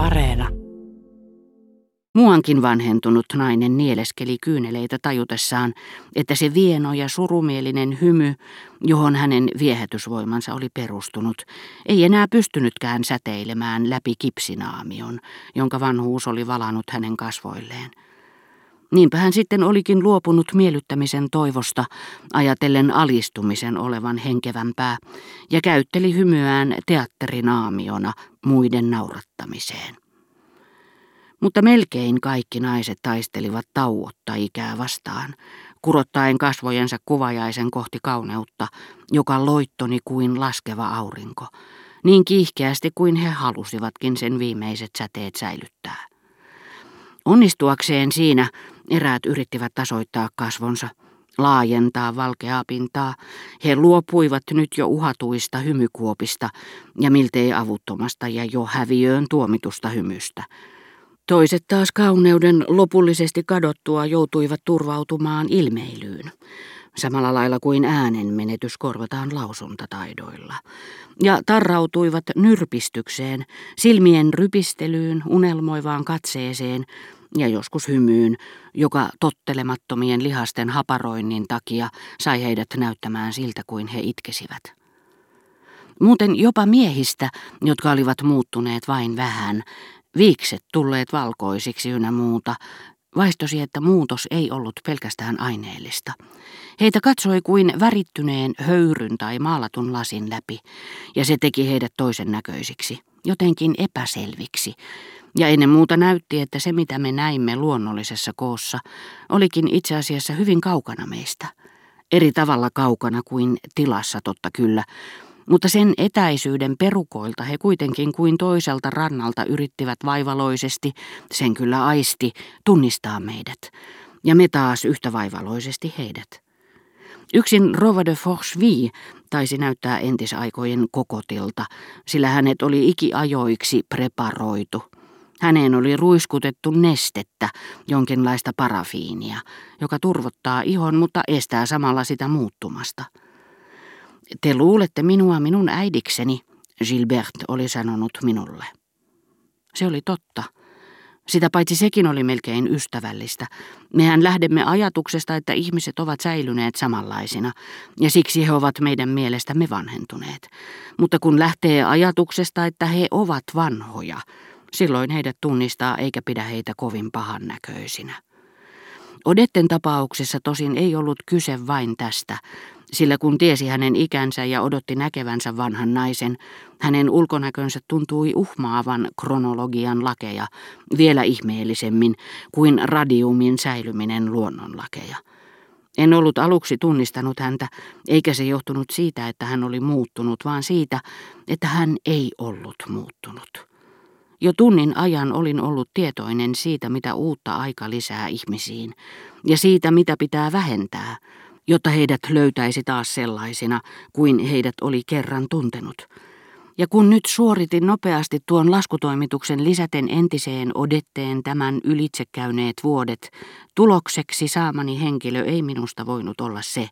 Areena. Muuankin vanhentunut nainen nieleskeli kyyneleitä tajutessaan, että se vieno ja surumielinen hymy, johon hänen viehätysvoimansa oli perustunut, ei enää pystynytkään säteilemään läpi kipsinaamion, jonka vanhuus oli valannut hänen kasvoilleen. Niinpä hän sitten olikin luopunut miellyttämisen toivosta, ajatellen alistumisen olevan henkevämpää, ja käytteli hymyään teatterinaamiona muiden naurattamiseen. Mutta melkein kaikki naiset taistelivat tauotta ikää vastaan, kurottaen kasvojensa kuvajaisen kohti kauneutta, joka loittoni kuin laskeva aurinko, niin kiihkeästi kuin he halusivatkin sen viimeiset säteet säilyttää. Onnistuakseen siinä eräät yrittivät tasoittaa kasvonsa, laajentaa valkeaa pintaa. He luopuivat nyt jo uhatuista hymykuopista ja miltei avuttomasta ja jo häviöön tuomitusta hymystä. Toiset taas kauneuden lopullisesti kadottua joutuivat turvautumaan ilmeilyyn, samalla lailla kuin äänen menetys korvataan lausuntataidoilla, ja tarrautuivat nyrpistykseen, silmien rypistelyyn, unelmoivaan katseeseen ja joskus hymyyn, joka tottelemattomien lihasten haparoinnin takia sai heidät näyttämään siltä kuin he itkesivät. Muuten jopa miehistä, jotka olivat muuttuneet vain vähän, viikset tulleet valkoisiksi ynnä muuta, vaistosi, että muutos ei ollut pelkästään aineellista. Heitä katsoi kuin värittyneen höyryn tai maalatun lasin läpi, ja se teki heidät toisen näköisiksi, jotenkin epäselviksi, ja ennen muuta näytti, että se mitä me näimme luonnollisessa koossa olikin itse asiassa hyvin kaukana meistä. Eri tavalla kaukana kuin tilassa totta kyllä, mutta sen etäisyyden perukoilta he kuitenkin kuin toiselta rannalta yrittivät vaivaloisesti, sen kyllä aisti, tunnistaa meidät, ja me taas yhtä vaivaloisesti heidät. Yksin Rova de Forcheville taisi näyttää entisaikojen kokotilta, sillä hänet oli ikiajoiksi preparoitu. Häneen oli ruiskutettu nestettä, jonkinlaista parafiinia, joka turvottaa ihon, mutta estää samalla sitä muuttumasta. Te luulette minua minun äidikseni, Gilbert oli sanonut minulle. Se oli totta. Sitä paitsi sekin oli melkein ystävällistä. Mehän lähdemme ajatuksesta, että ihmiset ovat säilyneet samanlaisina, ja siksi he ovat meidän mielestämme vanhentuneet. Mutta kun lähtee ajatuksesta, että he ovat vanhoja, silloin heidät tunnistaa eikä pidä heitä kovin pahan näköisinä. Odetten tapauksessa tosin ei ollut kyse vain tästä, sillä kun tiesi hänen ikänsä ja odotti näkevänsä vanhan naisen, hänen ulkonäkönsä tuntui uhmaavan kronologian lakeja vielä ihmeellisemmin kuin radiumin säilyminen luonnonlakeja. En ollut aluksi tunnistanut häntä, eikä se johtunut siitä, että hän oli muuttunut, vaan siitä, että hän ei ollut muuttunut. Jo tunnin ajan olin ollut tietoinen siitä, mitä uutta aika lisää ihmisiin, ja siitä, mitä pitää vähentää, jotta heidät löytäisi taas sellaisina kuin heidät oli kerran tuntenut. Ja kun nyt suoritin nopeasti tuon laskutoimituksen lisäten entiseen odetteen tämän ylitsekäyneet vuodet, tulokseksi saamani henkilö ei minusta voinut olla se,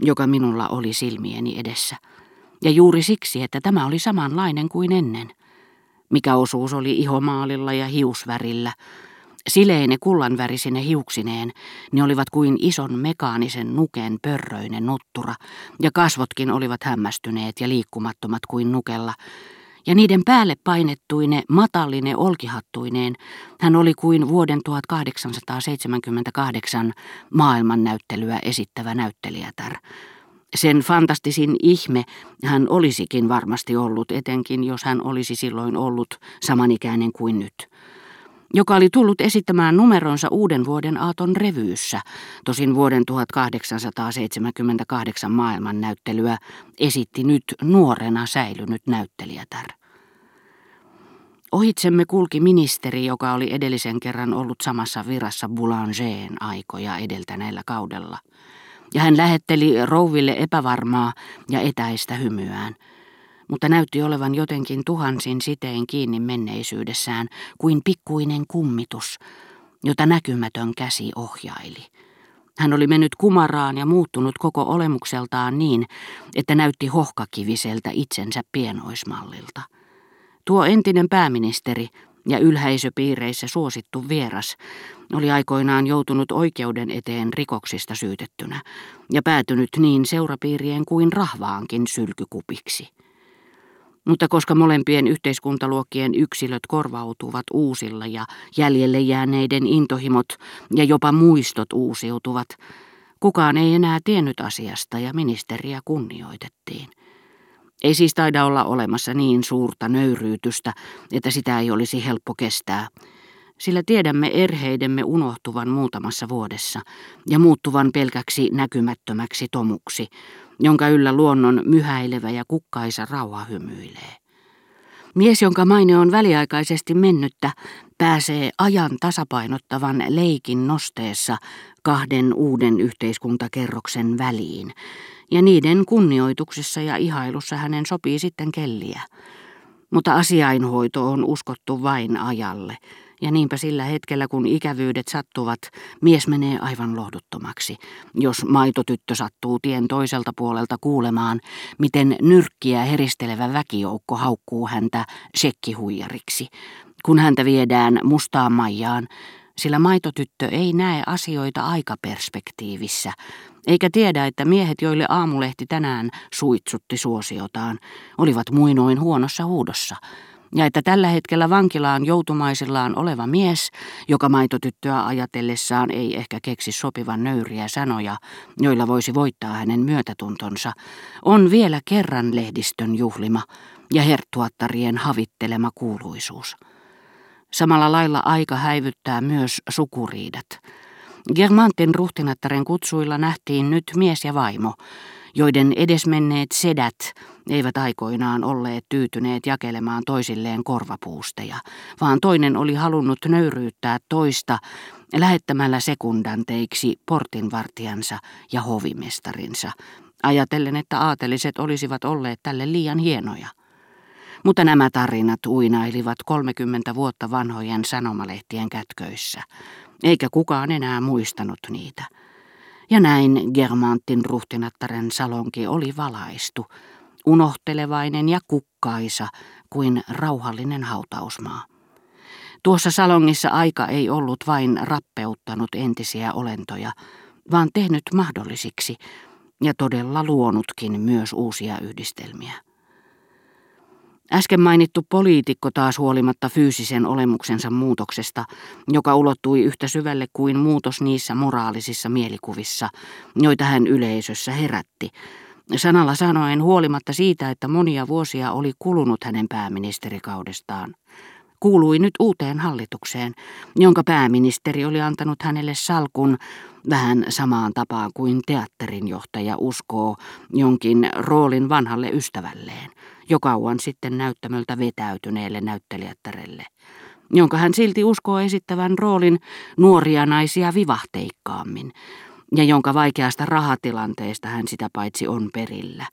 joka minulla oli silmieni edessä. Ja juuri siksi, että tämä oli samanlainen kuin ennen – mikä osuus oli ihomaalilla ja hiusvärillä. Sileine kullanvärisine hiuksineen, ne olivat kuin ison mekaanisen nuken pörröinen nuttura, ja kasvotkin olivat hämmästyneet ja liikkumattomat kuin nukella, ja niiden päälle painettuine matalline olkihattuineen hän oli kuin vuoden 1878 maailmannäyttelyä esittävä näyttelijätär. Sen fantastisin ihme hän olisikin varmasti ollut, etenkin jos hän olisi silloin ollut samanikäinen kuin nyt joka oli tullut esittämään numeronsa uuden vuoden aaton revyyssä, tosin vuoden 1878 maailmannäyttelyä esitti nyt nuorena säilynyt näyttelijätär. Ohitsemme kulki ministeri, joka oli edellisen kerran ollut samassa virassa Boulangeen aikoja edeltäneellä kaudella – ja hän lähetteli rouville epävarmaa ja etäistä hymyään, mutta näytti olevan jotenkin tuhansin sitein kiinni menneisyydessään kuin pikkuinen kummitus, jota näkymätön käsi ohjaili. Hän oli mennyt kumaraan ja muuttunut koko olemukseltaan niin, että näytti hohkakiviseltä itsensä pienoismallilta. Tuo entinen pääministeri, ja ylhäisöpiireissä suosittu vieras, oli aikoinaan joutunut oikeuden eteen rikoksista syytettynä ja päätynyt niin seurapiirien kuin rahvaankin sylkykupiksi. Mutta koska molempien yhteiskuntaluokkien yksilöt korvautuvat uusilla ja jäljelle jääneiden intohimot ja jopa muistot uusiutuvat, kukaan ei enää tiennyt asiasta ja ministeriä kunnioitettiin. Ei siis taida olla olemassa niin suurta nöyryytystä, että sitä ei olisi helppo kestää, sillä tiedämme erheidemme unohtuvan muutamassa vuodessa ja muuttuvan pelkäksi näkymättömäksi tomuksi, jonka yllä luonnon myhäilevä ja kukkaisa rauha hymyilee. Mies, jonka maine on väliaikaisesti mennyttä, pääsee ajan tasapainottavan leikin nosteessa kahden uuden yhteiskuntakerroksen väliin, ja niiden kunnioituksessa ja ihailussa hänen sopii sitten kelliä. Mutta asiainhoito on uskottu vain ajalle, ja niinpä sillä hetkellä, kun ikävyydet sattuvat, mies menee aivan lohduttomaksi, jos maitotyttö sattuu tien toiselta puolelta kuulemaan, miten nyrkkiä heristelevä väkijoukko haukkuu häntä sekkihuijariksi, kun häntä viedään mustaan maijaan, sillä maitotyttö ei näe asioita aikaperspektiivissä, eikä tiedä, että miehet, joille aamulehti tänään suitsutti suosiotaan, olivat muinoin huonossa huudossa, ja että tällä hetkellä vankilaan joutumaisillaan oleva mies, joka maitotyttöä ajatellessaan ei ehkä keksi sopivan nöyriä sanoja, joilla voisi voittaa hänen myötätuntonsa, on vielä kerran lehdistön juhlima ja herttuattarien havittelema kuuluisuus. Samalla lailla aika häivyttää myös sukuriidat. Germantin ruhtinattaren kutsuilla nähtiin nyt mies ja vaimo, joiden edesmenneet sedät eivät aikoinaan olleet tyytyneet jakelemaan toisilleen korvapuusteja, vaan toinen oli halunnut nöyryyttää toista lähettämällä sekundanteiksi portinvartijansa ja hovimestarinsa, ajatellen, että aateliset olisivat olleet tälle liian hienoja. Mutta nämä tarinat uinailivat 30 vuotta vanhojen sanomalehtien kätköissä, eikä kukaan enää muistanut niitä. Ja näin Germantin ruhtinattaren salonki oli valaistu, unohtelevainen ja kukkaisa kuin rauhallinen hautausmaa. Tuossa salongissa aika ei ollut vain rappeuttanut entisiä olentoja, vaan tehnyt mahdollisiksi ja todella luonutkin myös uusia yhdistelmiä. Äsken mainittu poliitikko taas huolimatta fyysisen olemuksensa muutoksesta, joka ulottui yhtä syvälle kuin muutos niissä moraalisissa mielikuvissa, joita hän yleisössä herätti. Sanalla sanoen huolimatta siitä, että monia vuosia oli kulunut hänen pääministerikaudestaan. Kuului nyt uuteen hallitukseen, jonka pääministeri oli antanut hänelle salkun vähän samaan tapaan kuin teatterinjohtaja uskoo jonkin roolin vanhalle ystävälleen jo kauan sitten näyttämöltä vetäytyneelle näyttelijättärelle, jonka hän silti uskoo esittävän roolin nuoria naisia vivahteikkaammin, ja jonka vaikeasta rahatilanteesta hän sitä paitsi on perillä.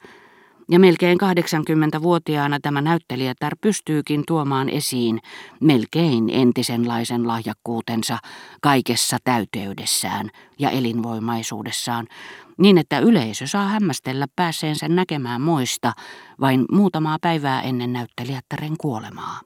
Ja melkein 80-vuotiaana tämä näyttelijätär pystyykin tuomaan esiin melkein entisenlaisen lahjakkuutensa kaikessa täyteydessään ja elinvoimaisuudessaan, niin että yleisö saa hämmästellä pääseensä näkemään moista vain muutamaa päivää ennen näyttelijättären kuolemaa.